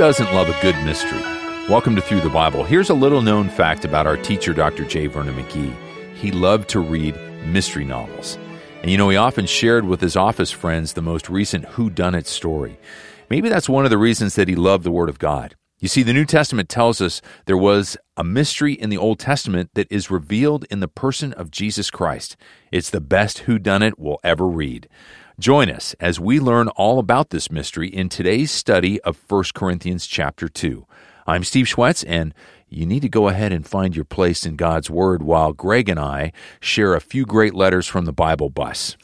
doesn't love a good mystery? Welcome to Through the Bible. Here's a little known fact about our teacher, Dr. J. Vernon McGee. He loved to read mystery novels. And you know, he often shared with his office friends the most recent whodunit story. Maybe that's one of the reasons that he loved the Word of God. You see, the New Testament tells us there was a mystery in the Old Testament that is revealed in the person of Jesus Christ. It's the best whodunit we'll ever read. Join us as we learn all about this mystery in today's study of 1 Corinthians chapter 2. I'm Steve Schwetz, and you need to go ahead and find your place in God's Word while Greg and I share a few great letters from the Bible bus.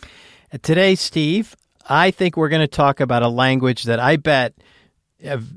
Today, Steve, I think we're going to talk about a language that I bet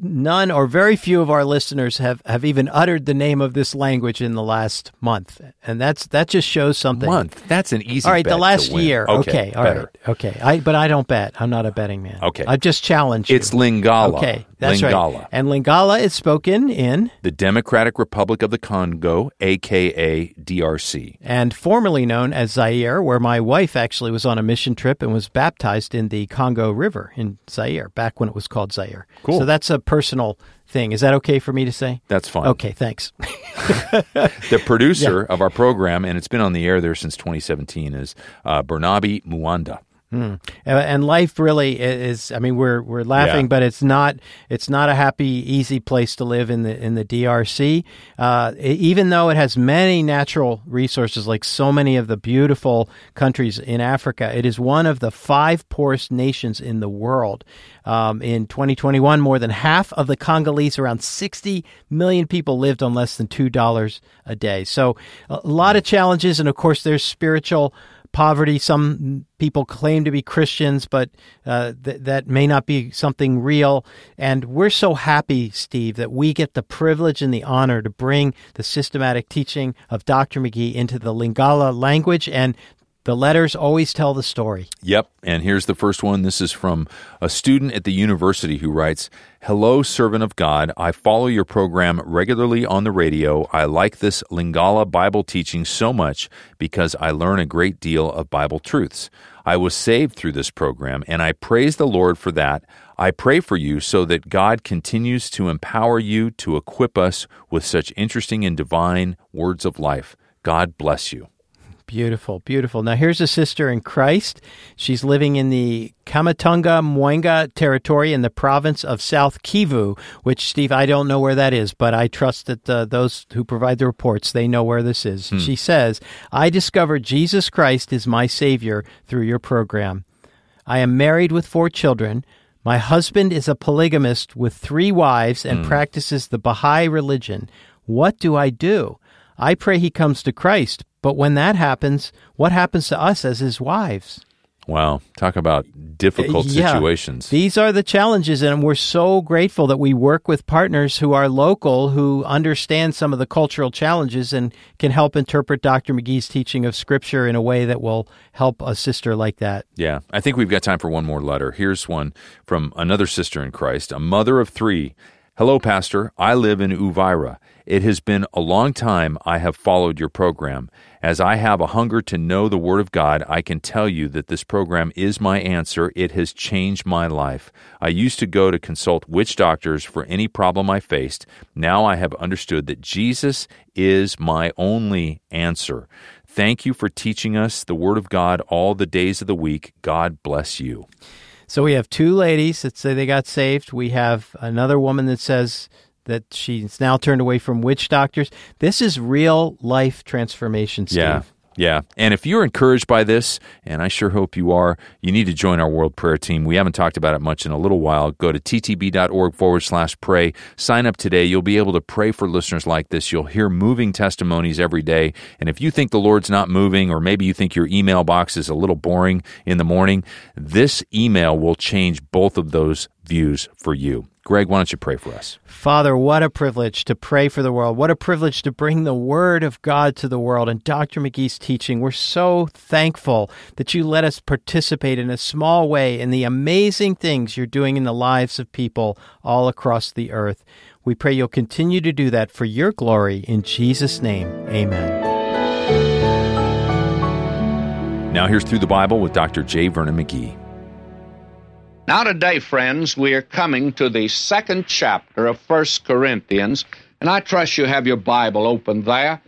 none or very few of our listeners have, have even uttered the name of this language in the last month, and that's that just shows something. Month? That's an easy. All right, the last year. Okay, okay all right, okay. I but I don't bet. I'm not a betting man. Okay, I just challenge you. It's Lingala. Okay, that's Lingala. right. And Lingala is spoken in the Democratic Republic of the Congo, aka DRC, and formerly known as Zaire, where my wife actually was on a mission trip and was baptized in the Congo River in Zaire back when it was called Zaire. Cool. So that's a personal thing. Is that okay for me to say? That's fine. Okay, thanks. the producer yeah. of our program, and it's been on the air there since 2017, is uh, Bernabe Muanda. Hmm. And life really is. I mean, we're we're laughing, Yeah. but it's not. It's not a happy, easy place to live in the in the DRC. Uh, even though it has many natural resources, like so many of the beautiful countries in Africa, it is one of the five poorest nations in the world. Um, in 2021, more than half of the Congolese, around 60 million people, lived on less than two dollars a day. So, a lot of challenges, and of course, there's spiritual poverty. Some people claim to be Christians, but uh, th- that may not be something real. And we're so happy, Steve, that we get the privilege and the honor to bring the systematic teaching of Dr. McGee into the Lingala language. And the letters always tell the story. Yep. And here's the first one. This is from a student at the university who writes Hello, servant of God. I follow your program regularly on the radio. I like this Lingala Bible teaching so much because I learn a great deal of Bible truths. I was saved through this program, and I praise the Lord for that. I pray for you so that God continues to empower you to equip us with such interesting and divine words of life. God bless you. Beautiful, beautiful. Now, here's a sister in Christ. She's living in the Kamituga Mwenga territory in the province of South Kivu, which, Steve, I don't know where that is, but I trust that uh, those who provide the reports, they know where this is. She says, I discovered Jesus Christ is my Savior through your program. I am married with four children. My husband is a polygamist with three wives and practices the Baha'i religion. What do I do? I pray he comes to Christ, but when that happens, what happens to us as his wives? Wow. Talk about difficult Yeah. situations. These are the challenges, and we're so grateful that we work with partners who are local, who understand some of the cultural challenges and can help interpret Dr. McGee's teaching of Scripture in a way that will help a sister like that. Yeah, I think we've got time for one more letter. Here's one from another sister in Christ, a mother of three. Hello, Pastor. I live in Uvira. It has been a long time I have followed your program. As I have a hunger to know the Word of God, I can tell you that this program is my answer. It has changed my life. I used to go to consult witch doctors for any problem I faced. Now I have understood that Jesus is my only answer. Thank you for teaching us the Word of God all the days of the week. God bless you. So we have two ladies that say they got saved. We have another woman that says that she's now turned away from witch doctors. This is real life transformation, Steve. Yeah. Yeah. And if you're encouraged by this, and I sure hope you are, you need to join our World Prayer Team. We haven't talked about it much in a little while. Go to ttb.org forward slash pray. Sign up today. You'll be able to pray for listeners like this. You'll hear moving testimonies every day. And if you think the Lord's not moving, or maybe you think your email box is a little boring in the morning, this email will change both of those views for you. Greg, why don't you pray for us? Father, what a privilege to pray for the world. What a privilege to bring the Word of God to the world and Dr. McGee's teaching. We're so thankful that you let us participate in a small way in the amazing things you're doing in the lives of people all across the earth. We pray you'll continue to do that for your glory. In Jesus' name, amen. Now, here's Through the Bible with Dr. J. Vernon McGee. Now, today, friends, we are coming to the second chapter of First Corinthians, and I trust you have your Bible open there.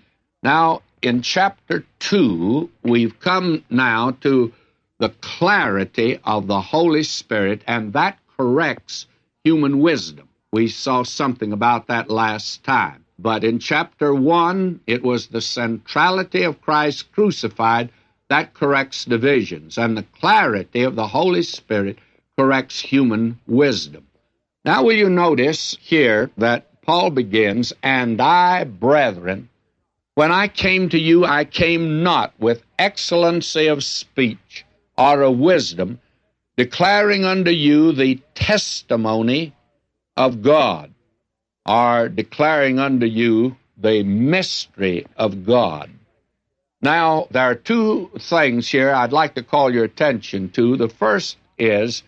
Now, in chapter 2, we've come now to the clarity of the Holy Spirit, and that corrects human wisdom. We saw something about that last time. But in chapter 1, it was the centrality of Christ crucified that corrects divisions, and the clarity of the Holy Spirit corrects human wisdom. Now, will you notice here that Paul begins, And I, brethren, when I came to you, I came not with excellency of speech or of wisdom, declaring unto you the testimony of God, or declaring unto you the mystery of God. Now, there are two things here I'd like to call your attention to. The first is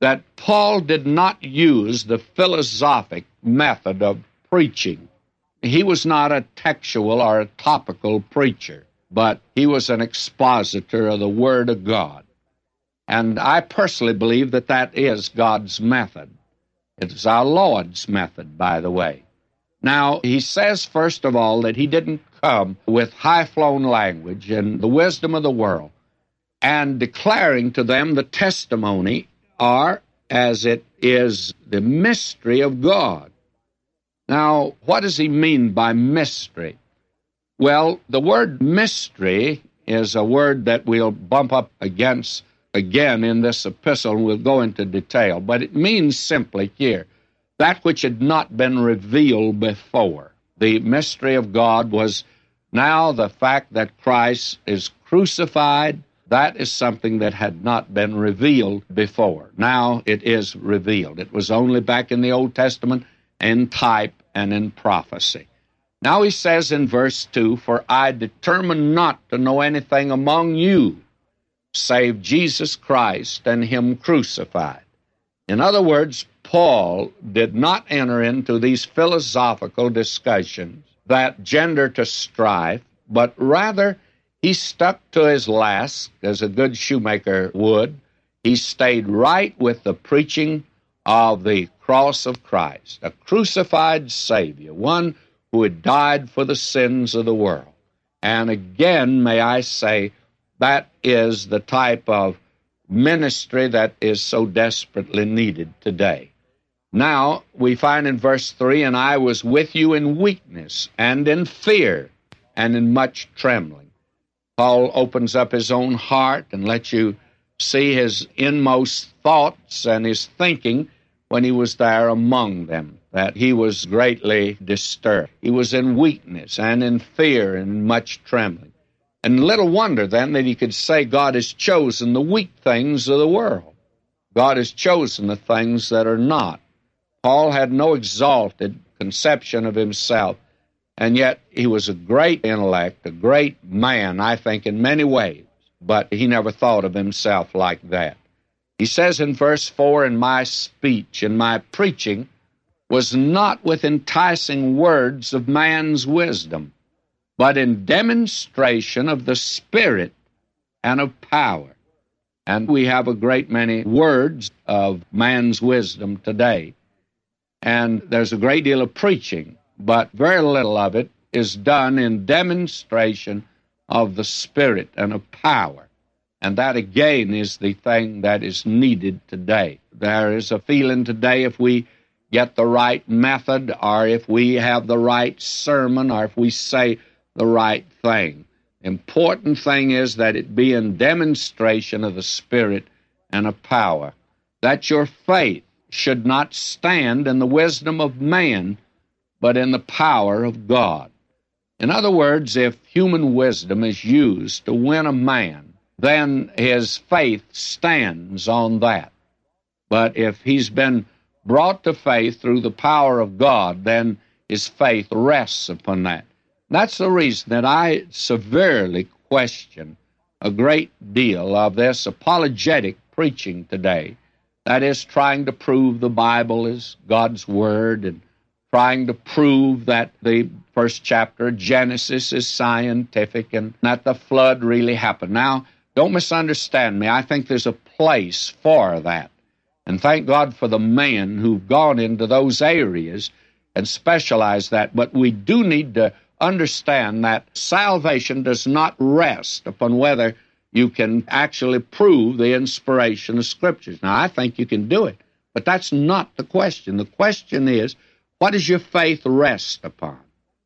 that Paul did not use the philosophic method of preaching. He was not a textual or a topical preacher, but he was an expositor of the Word of God. And I personally believe that that is God's method. It is our Lord's method, by the way. Now, he says, first of all, that he didn't come with high flown language and the wisdom of the world and declaring to them the testimony are as it is the mystery of God. Now, what does he mean by mystery? Well, the word mystery is a word that we'll bump up against again in this epistle, and we'll go into detail, but it means simply here that which had not been revealed before. The mystery of God was now the fact that Christ is crucified that is something that had not been revealed before. Now it is revealed. It was only back in the Old Testament in type and in prophecy. Now he says in verse 2 For I determined not to know anything among you save Jesus Christ and Him crucified. In other words, Paul did not enter into these philosophical discussions that gender to strife, but rather he stuck to his last, as a good shoemaker would. He stayed right with the preaching of the cross of Christ, a crucified Savior, one who had died for the sins of the world. And again, may I say, that is the type of ministry that is so desperately needed today. Now, we find in verse 3 And I was with you in weakness and in fear and in much trembling. Paul opens up his own heart and lets you see his inmost thoughts and his thinking when he was there among them, that he was greatly disturbed. He was in weakness and in fear and much trembling. And little wonder then that he could say, God has chosen the weak things of the world. God has chosen the things that are not. Paul had no exalted conception of himself and yet he was a great intellect, a great man, I think, in many ways, but he never thought of himself like that. He says in verse 4 In my speech and my preaching was not with enticing words of man's wisdom, but in demonstration of the Spirit and of power. And we have a great many words of man's wisdom today. And there's a great deal of preaching but very little of it is done in demonstration of the Spirit and of power. And that again is the thing that is needed today. There is a feeling today if we get the right method, or if we have the right sermon, or if we say the right thing. Important thing is that it be in demonstration of the Spirit and of power. That your faith should not stand in the wisdom of man, but in the power of God. In other words, if human wisdom is used to win a man, then his faith stands on that. But if he's been brought to faith through the power of God, then his faith rests upon that. That's the reason that I severely question a great deal of this apologetic preaching today. That is, trying to prove the Bible is God's Word and trying to prove that the first chapter of Genesis is scientific and that the flood really happened. Now, don't misunderstand me. I think there's a place for that. And thank God for the men who've gone into those areas and specialized that. But we do need to understand that salvation does not rest upon whether you can actually prove the inspiration of Scriptures. Now, I think you can do it, but that's not the question. The question is, what does your faith rest upon?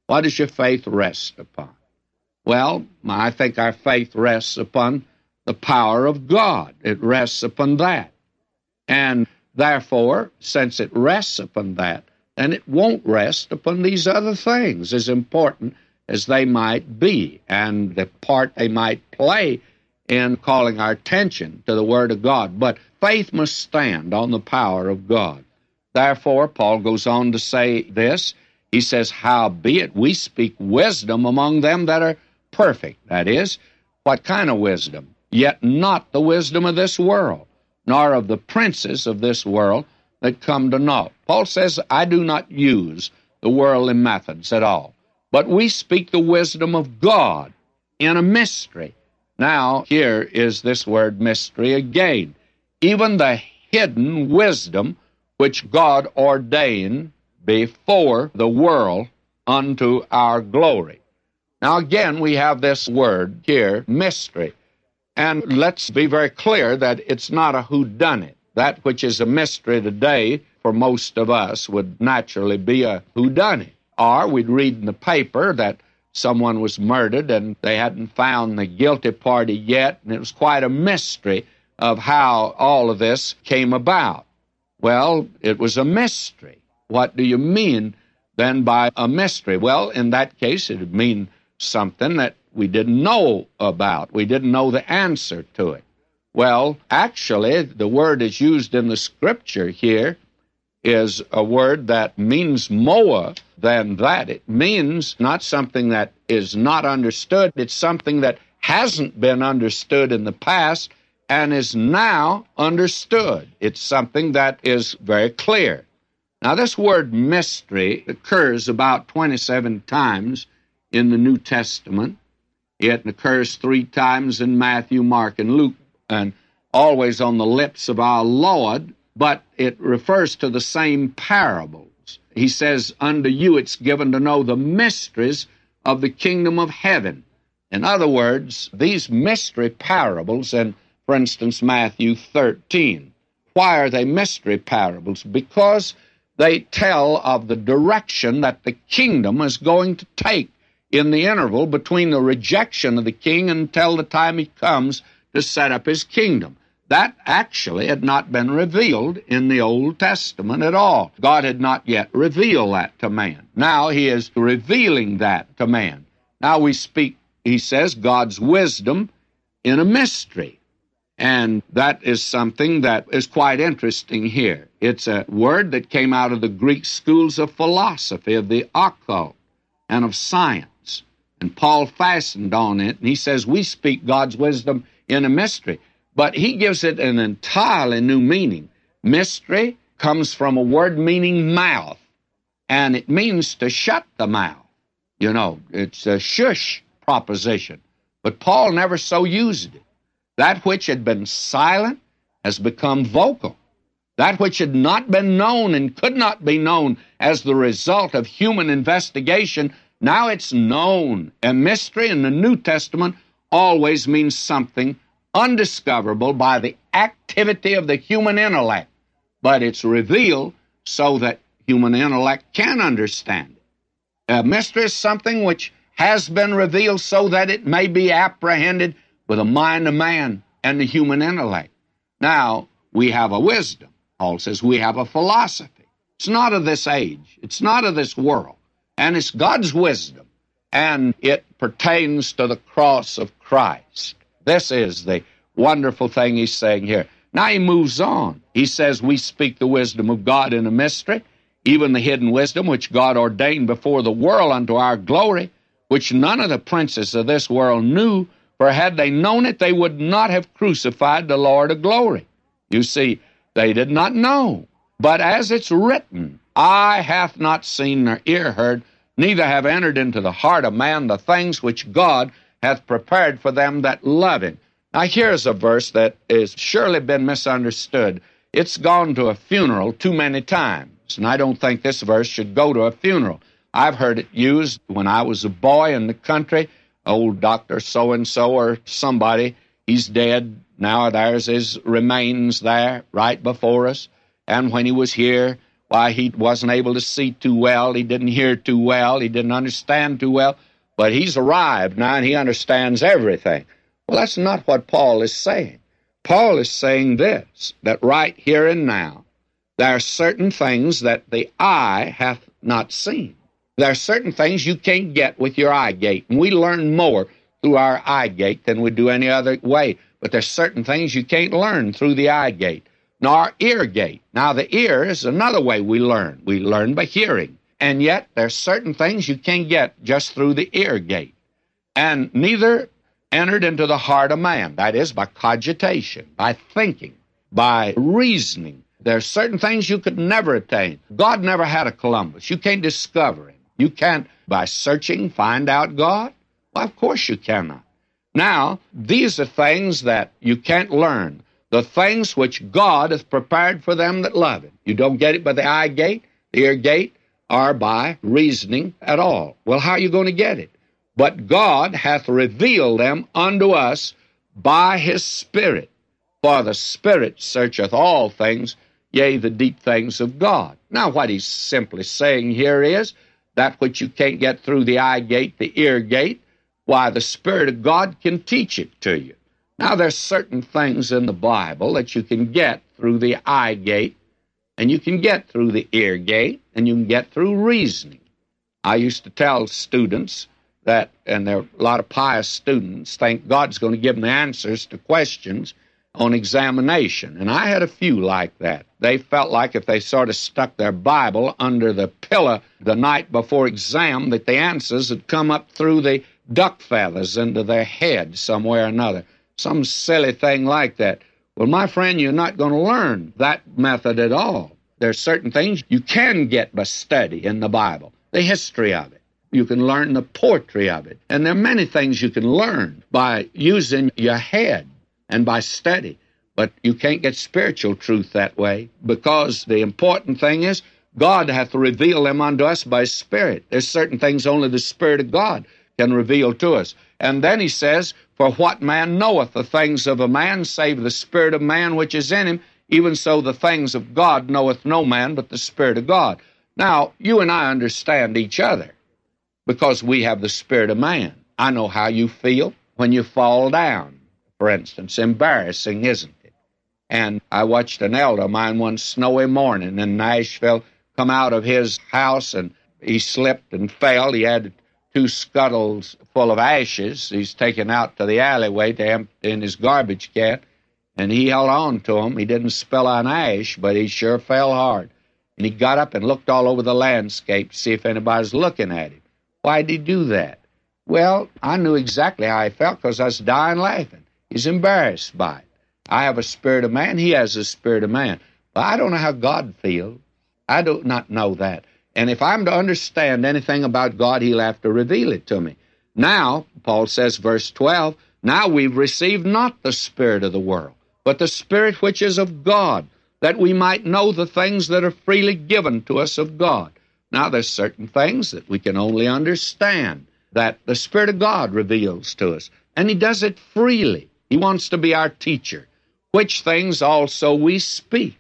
What does your faith rest upon? Well, I think our faith rests upon the power of God. It rests upon that. And therefore, since it rests upon that, then it won't rest upon these other things, as important as they might be, and the part they might play in calling our attention to the Word of God. But faith must stand on the power of God. Therefore, Paul goes on to say this. He says, Howbeit we speak wisdom among them that are perfect. That is, what kind of wisdom? Yet not the wisdom of this world nor of the princes of this world that come to naught. Paul says, I do not use the worldly methods at all, but we speak the wisdom of God in a mystery. Now, here is this word mystery again. Even the hidden wisdom which God ordained before the world unto our glory. Now, again, we have this word here, mystery. And let's be very clear that it's not a whodunit. That which is a mystery today for most of us would naturally be a whodunit. Or we'd read in the paper that someone was murdered and they hadn't found the guilty party yet, and it was quite a mystery of how all of this came about. Well, it was a mystery. What do you mean then by a mystery? Well, in that case, it would mean something that we didn't know about. We didn't know the answer to it. Well, actually, the word is used in the scripture here is a word that means more than that. It means not something that is not understood, it's something that hasn't been understood in the past and is now understood. It's something that is very clear. Now, this word mystery occurs about 27 times in the New Testament. It occurs three times in Matthew, Mark, and Luke, and always on the lips of our Lord, but it refers to the same parables. He says, Unto you it's given to know the mysteries of the kingdom of heaven. In other words, these mystery parables, and for instance, Matthew 13, why are they mystery parables? Because they tell of the direction that the kingdom is going to take in the interval between the rejection of the king until the time he comes to set up his kingdom. That actually had not been revealed in the Old Testament at all. God had not yet revealed that to man. Now he is revealing that to man. Now we speak, he says, God's wisdom in a mystery. And that is something that is quite interesting here. It's a word that came out of the Greek schools of philosophy, of the occult, and of science. And Paul fastened on it, and he says, We speak God's wisdom in a mystery. But he gives it an entirely new meaning. Mystery comes from a word meaning mouth, and it means to shut the mouth. You know, it's a shush proposition. But Paul never so used it. That which had been silent has become vocal. That which had not been known and could not be known as the result of human investigation now it's known. A mystery in the New Testament always means something undiscoverable by the activity of the human intellect, but it's revealed so that human intellect can understand it. A mystery is something which has been revealed so that it may be apprehended with the mind of man and the human intellect. Now, we have a wisdom. Paul says we have a philosophy. It's not of this age, it's not of this world and it's God's wisdom, and it pertains to the cross of Christ. This is the wonderful thing he's saying here. Now he moves on. He says, We speak the wisdom of God in a mystery, even the hidden wisdom which God ordained before the world unto our glory, which none of the princes of this world knew, for had they known it, they would not have crucified the Lord of glory. You see, they did not know. But as it's written, eye hath not seen nor ear heard, neither have entered into the heart of man the things which God hath prepared for them that love him. Now, here's a verse that has surely been misunderstood It's gone to a funeral too many times, and I don't think this verse should go to a funeral. I've heard it used when I was a boy in the country. Old Dr. So and so or somebody, he's dead. Now there's his remains there right before us. And when he was here, why, he wasn't able to see too well. He didn't hear too well. He didn't understand too well. But he's arrived now and he understands everything. Well, that's not what Paul is saying. Paul is saying this that right here and now, there are certain things that the eye hath not seen. There are certain things you can't get with your eye gate. And we learn more through our eye gate than we do any other way. But there's certain things you can't learn through the eye gate, nor ear gate. Now, the ear is another way we learn. We learn by hearing. And yet, there's certain things you can't get just through the ear gate. And neither entered into the heart of man. That is, by cogitation, by thinking, by reasoning. There are certain things you could never attain. God never had a Columbus. You can't discover him. You can't, by searching, find out God. Well, of course you cannot. Now, these are things that you can't learn. The things which God hath prepared for them that love Him. You don't get it by the eye gate, the ear gate, or by reasoning at all. Well, how are you going to get it? But God hath revealed them unto us by his Spirit. For the Spirit searcheth all things, yea, the deep things of God. Now, what he's simply saying here is that which you can't get through the eye gate, the ear gate, why, the Spirit of God can teach it to you. Now, there's certain things in the Bible that you can get through the eye gate, and you can get through the ear gate, and you can get through reasoning. I used to tell students that, and there are a lot of pious students think God's going to give them the answers to questions on examination. And I had a few like that. They felt like if they sort of stuck their Bible under the pillow the night before exam, that the answers had come up through the duck feathers into their head somewhere or another. Some silly thing like that. Well, my friend, you're not going to learn that method at all. There are certain things you can get by study in the Bible, the history of it. You can learn the poetry of it. And there are many things you can learn by using your head and by study. But you can't get spiritual truth that way because the important thing is God hath revealed them unto us by Spirit. There's certain things only the Spirit of God can reveal to us. And then he says, For what man knoweth the things of a man save the Spirit of man which is in him? Even so the things of God knoweth no man but the Spirit of God. Now, you and I understand each other because we have the spirit of man. I know how you feel when you fall down, for instance. Embarrassing, isn't it? And I watched an elder of mine one snowy morning in Nashville come out of his house and he slipped and fell. He had two scuttles full of ashes. He's taken out to the alleyway to empty in his garbage can, and he held on to them. He didn't spill an ash, but he sure fell hard. And he got up and looked all over the landscape to see if anybody's looking at him. Why'd he do that? Well, I knew exactly how he felt because I was dying laughing. He's embarrassed by it. I have a spirit of man. He has a spirit of man. But I don't know how God feels. I do not know that. And if I'm to understand anything about God, He'll have to reveal it to me. Now, Paul says, verse 12, now we've received not the Spirit of the world, but the Spirit which is of God, that we might know the things that are freely given to us of God. Now, there's certain things that we can only understand that the Spirit of God reveals to us, and He does it freely. He wants to be our teacher, which things also we speak,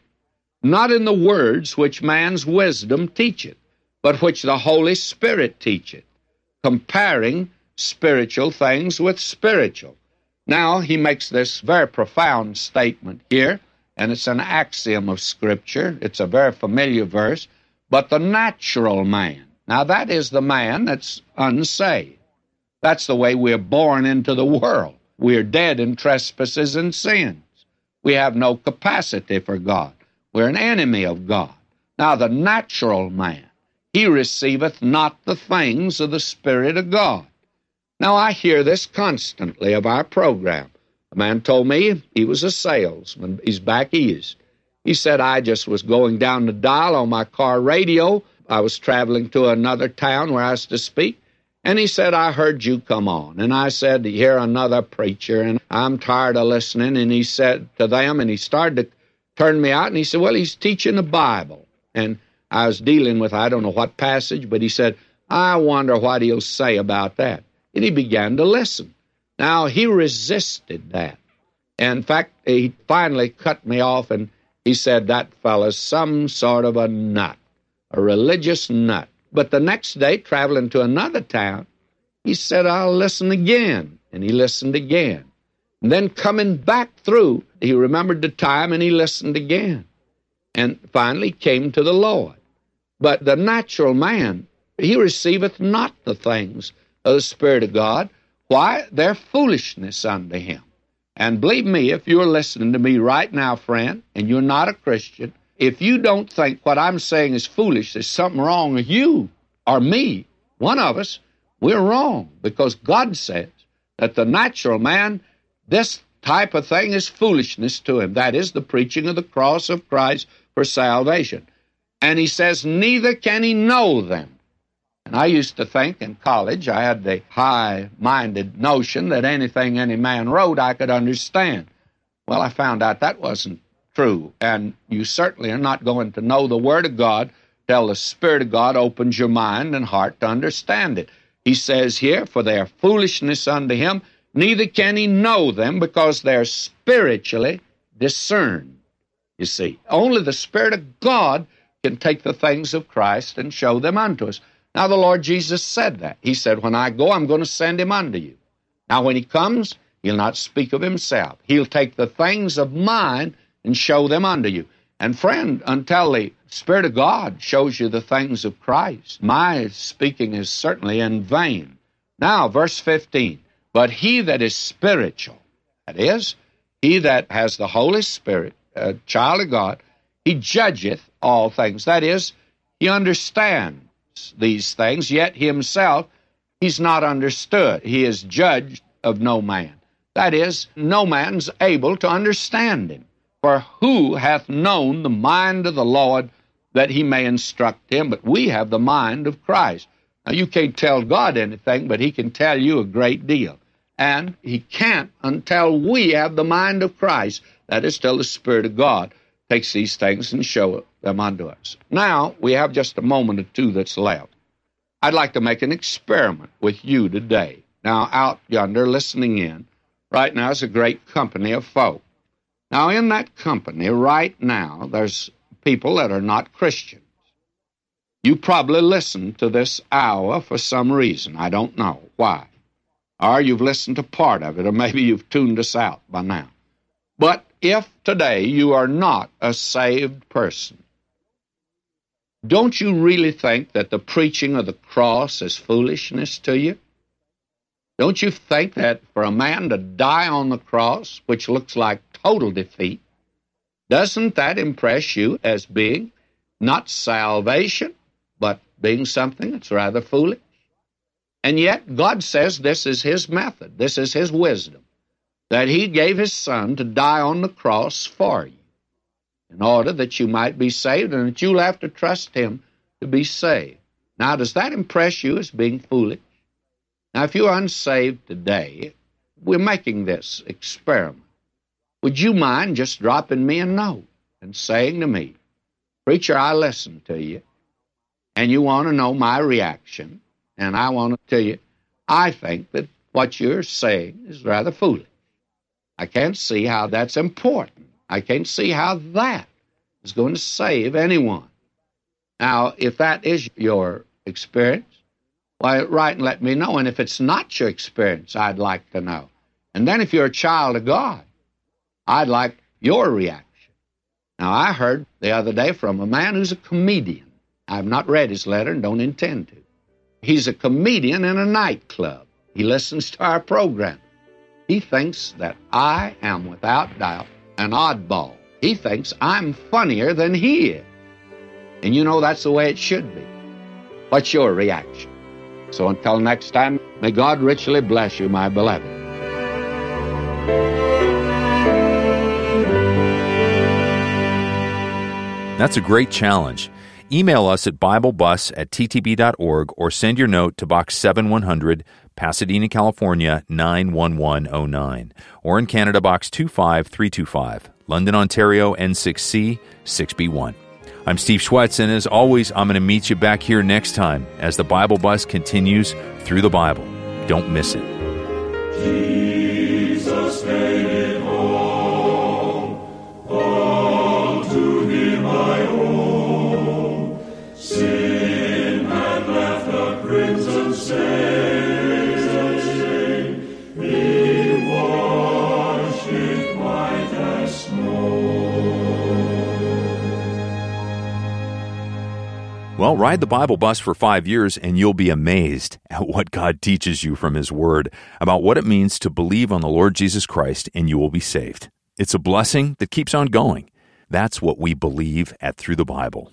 not in the words which man's wisdom teacheth, but which the Holy Spirit teacheth, comparing spiritual things with spiritual. Now, he makes this very profound statement here, and it's an axiom of Scripture. It's a very familiar verse but the natural man. Now, that is the man that's unsaved. That's the way we're born into the world. We're dead in trespasses and sins. We have no capacity for God. We're an enemy of God. Now, the natural man, he receiveth not the things of the Spirit of God. Now, I hear this constantly of our program. A man told me he was a salesman. He's back east. He said, I just was going down the dial on my car radio. I was traveling to another town where I was to speak. And he said, I heard you come on. And I said, You're another preacher, and I'm tired of listening. And he said to them, and he started to turn me out and he said, Well, he's teaching the Bible. And I was dealing with, I don't know what passage, but he said, I wonder what he'll say about that. And he began to listen. Now, he resisted that. In fact, he finally cut me off and he said, That fellow's some sort of a nut, a religious nut. But the next day, traveling to another town, he said, I'll listen again. And he listened again. And then coming back through, he remembered the time and he listened again. And finally came to the Lord. But the natural man, he receiveth not the things of the Spirit of God. Why? They're foolishness unto him. And believe me, if you're listening to me right now, friend, and you're not a Christian, if you don't think what I'm saying is foolish, there's something wrong with you or me, one of us, we're wrong because God says that the natural man, this type of thing is foolishness to him. That is the preaching of the cross of Christ for salvation. And he says, neither can he know them. And I used to think in college, I had the high minded notion that anything any man wrote I could understand. Well, I found out that wasn't true. And you certainly are not going to know the Word of God till the Spirit of God opens your mind and heart to understand it. He says here, For they are foolishness unto him, neither can he know them because they're spiritually discerned. You see, only the Spirit of God can take the things of Christ and show them unto us. Now, the Lord Jesus said that. He said, When I go, I'm going to send him unto you. Now, when he comes, he'll not speak of himself. He'll take the things of mine and show them unto you. And friend, until the Spirit of God shows you the things of Christ, my speaking is certainly in vain. Now, verse 15. But he that is spiritual, that is, he that has the Holy Spirit, a child of God, he judgeth all things. That is, he understands these things, yet himself he's not understood. He is judged of no man. That is, no man's able to understand him. For who hath known the mind of the Lord that he may instruct him? But we have the mind of Christ. Now, you can't tell God anything, but he can tell you a great deal. And he can't until we have the mind of Christ. That is, till the Spirit of God takes these things and show them unto us. Now, we have just a moment or two that's left. I'd like to make an experiment with you today. Now, out yonder, listening in, right now is a great company of folk. Now, in that company right now, there's people that are not Christians. You probably listened to this hour for some reason. I don't know why. Or you've listened to part of it, or maybe you've tuned us out by now. But if today you are not a saved person, don't you really think that the preaching of the cross is foolishness to you? Don't you think that for a man to die on the cross, which looks like total defeat, doesn't that impress you as being not salvation, but being something that's rather foolish? And yet, God says this is His method, this is His wisdom, that He gave His Son to die on the cross for you, in order that you might be saved and that you'll have to trust Him to be saved. Now, does that impress you as being foolish? Now, if you're unsaved today, we're making this experiment. Would you mind just dropping me a note and saying to me, Preacher, I listened to you, and you want to know my reaction, and I want to tell you, I think that what you're saying is rather foolish. I can't see how that's important. I can't see how that is going to save anyone. Now, if that is your experience, write and let me know. And if it's not your experience, I'd like to know. And then if you're a child of God, I'd like your reaction. Now, I heard the other day from a man who's a comedian. I've not read his letter and don't intend to. He's a comedian in a nightclub. He listens to our program. He thinks that I am, without doubt, an oddball. He thinks I'm funnier than he is. And you know that's the way it should be. What's your reaction? So until next time, may God richly bless you, my beloved. That's a great challenge. Email us at BibleBus at ttb.org or send your note to Box 7100, Pasadena, California 91109, or in Canada, Box 25325. London, Ontario, N6C 6B1. I'm Steve Schwetz, and as always, I'm going to meet you back here next time as the Bible Bus continues through the Bible. Don't miss it. Well, ride the Bible bus for five years and you'll be amazed at what God teaches you from His Word about what it means to believe on the Lord Jesus Christ and you will be saved. It's a blessing that keeps on going. That's what we believe at Through the Bible.